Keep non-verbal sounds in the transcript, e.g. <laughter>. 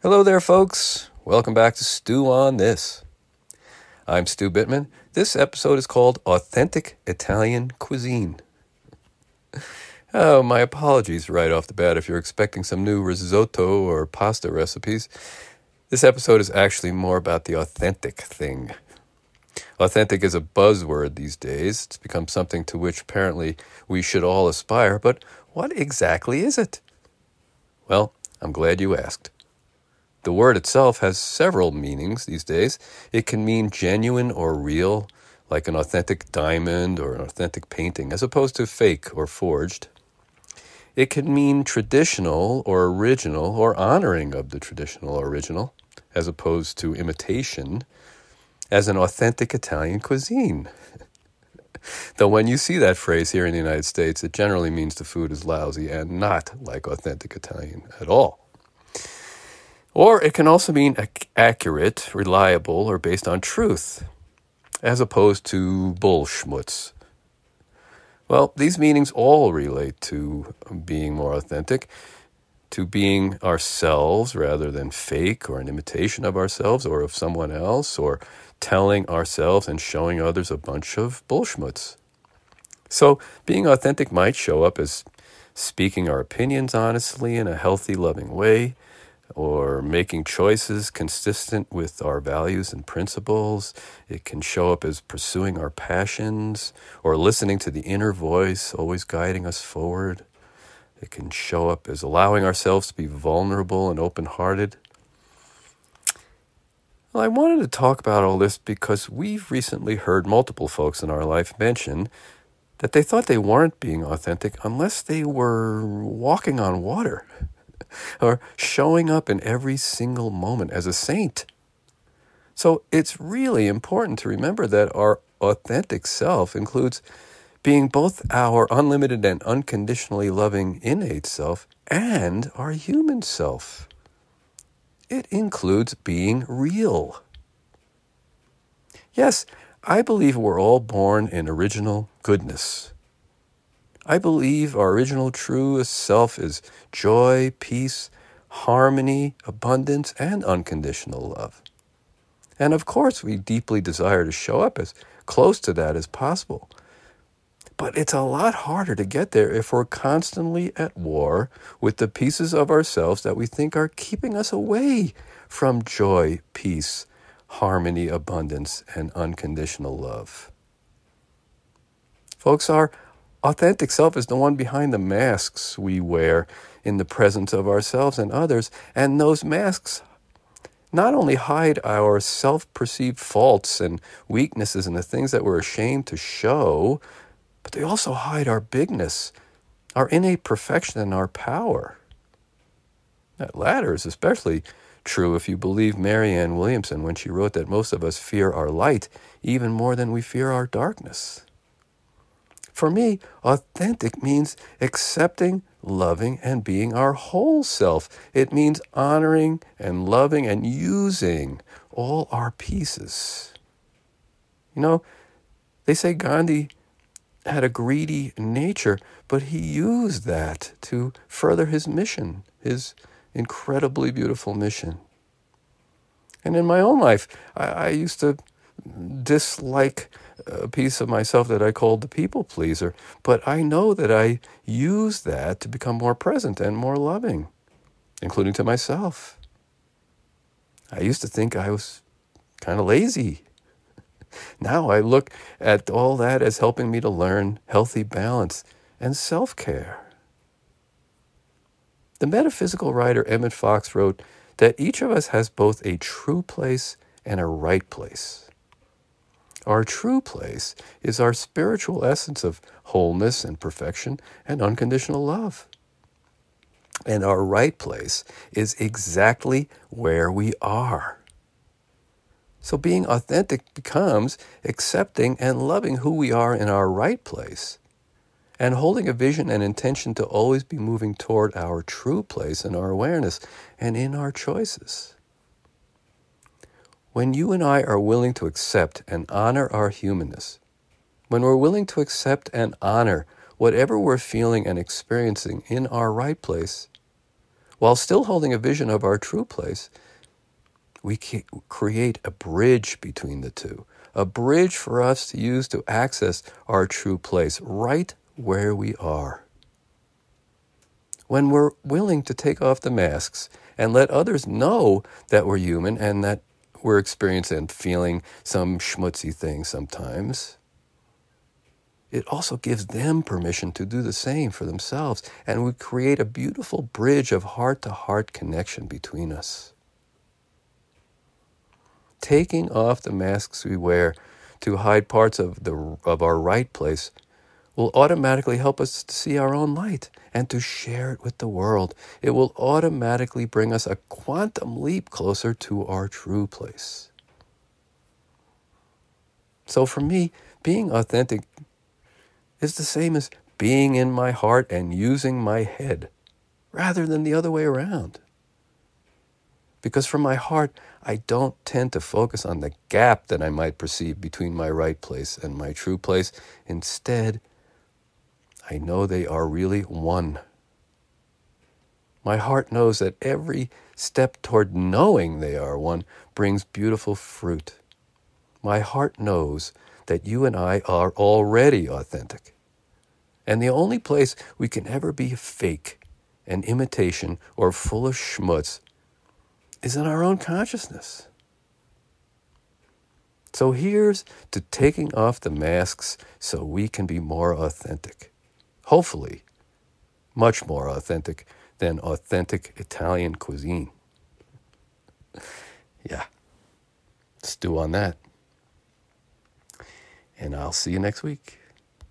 Hello there, folks. Welcome back to Stew on This. I'm Stu Bittman. This episode is called Authentic Italian Cuisine. Oh, my apologies right off the bat if you're expecting some new risotto or pasta recipes. This episode is actually more about the authentic thing. Authentic is a buzzword these days. It's become something to which apparently we should all aspire, but what exactly is it? Well, I'm glad you asked. The word itself has several meanings these days. It can mean genuine or real, like an authentic diamond or an authentic painting, as opposed to fake or forged. It can mean traditional or original or honoring of the traditional or original, as opposed to imitation, as an authentic Italian cuisine. <laughs> Though when you see that phrase here in the United States, it generally means the food is lousy and not like authentic Italian at all. Or it can also mean ac- accurate, reliable, or based on truth, as opposed to bullschmutz. Well, these meanings all relate to being more authentic, to being ourselves rather than fake or an imitation of ourselves or of someone else, or telling ourselves and showing others a bunch of bullschmutz. So, being authentic might show up as speaking our opinions honestly in a healthy, loving way or making choices consistent with our values and principles. It can show up as pursuing our passions or listening to the inner voice, always guiding us forward. It can show up as allowing ourselves to be vulnerable and open hearted. Well, I wanted to talk about all this because we've recently heard multiple folks in our life mention that they thought they weren't being authentic unless they were walking on water or showing up in every single moment as a saint. So it's really important to remember that our authentic self includes being both our unlimited and unconditionally loving innate self and our human self. It includes being real. Yes, I believe we're all born in original goodness. I believe our original truest self is joy, peace, harmony, abundance, and unconditional love. And of course, we deeply desire to show up as close to that as possible. But it's a lot harder to get there if we're constantly at war with the pieces of ourselves that we think are keeping us away from joy, peace, harmony, abundance, and unconditional love. Folks, our authentic self is the one behind the masks we wear in the presence of ourselves and others. And those masks not only hide our self perceived faults and weaknesses and the things that we're ashamed to show, but they also hide our bigness, our innate perfection, and our power. That latter is especially true if you believe Marianne Williamson when she wrote that most of us fear our light even more than we fear our darkness. For me, authentic means accepting, loving, and being our whole self. It means honoring and loving and using all our pieces. You know, they say Gandhi had a greedy nature, but he used that to further his mission, his incredibly beautiful mission. And in my own life, I, I used to dislike a piece of myself that I called the people pleaser, but I know that I use that to become more present and more loving, including to myself. I used to think I was kind of lazy. Now I look at all that as helping me to learn healthy balance and self care. The metaphysical writer Emmett Fox wrote that each of us has both a true place and a right place. Our true place is our spiritual essence of wholeness and perfection and unconditional love. And our right place is exactly where we are. So being authentic becomes accepting and loving who we are in our right place and holding a vision and intention to always be moving toward our true place in our awareness and in our choices. When you and I are willing to accept and honor our humanness, when we're willing to accept and honor whatever we're feeling and experiencing in our right place, while still holding a vision of our true place, we create a bridge between the two, a bridge for us to use to access our true place right where we are. When we're willing to take off the masks and let others know that we're human and that we're experiencing and feeling some schmutzy thing sometimes, it also gives them permission to do the same for themselves. And we create a beautiful bridge of heart to heart connection between us. Taking off the masks we wear to hide parts of, the, of our right place will automatically help us to see our own light and to share it with the world. It will automatically bring us a quantum leap closer to our true place. So for me, being authentic is the same as being in my heart and using my head rather than the other way around. Because from my heart, I don't tend to focus on the gap that I might perceive between my right place and my true place. Instead, I know they are really one. My heart knows that every step toward knowing they are one brings beautiful fruit. My heart knows that you and I are already authentic. And the only place we can ever be fake, an imitation, or full of schmutz is in our own consciousness. So here's to taking off the masks so we can be more authentic. Hopefully, much more authentic than authentic Italian cuisine. yeah, stew on that and I'll see you next week.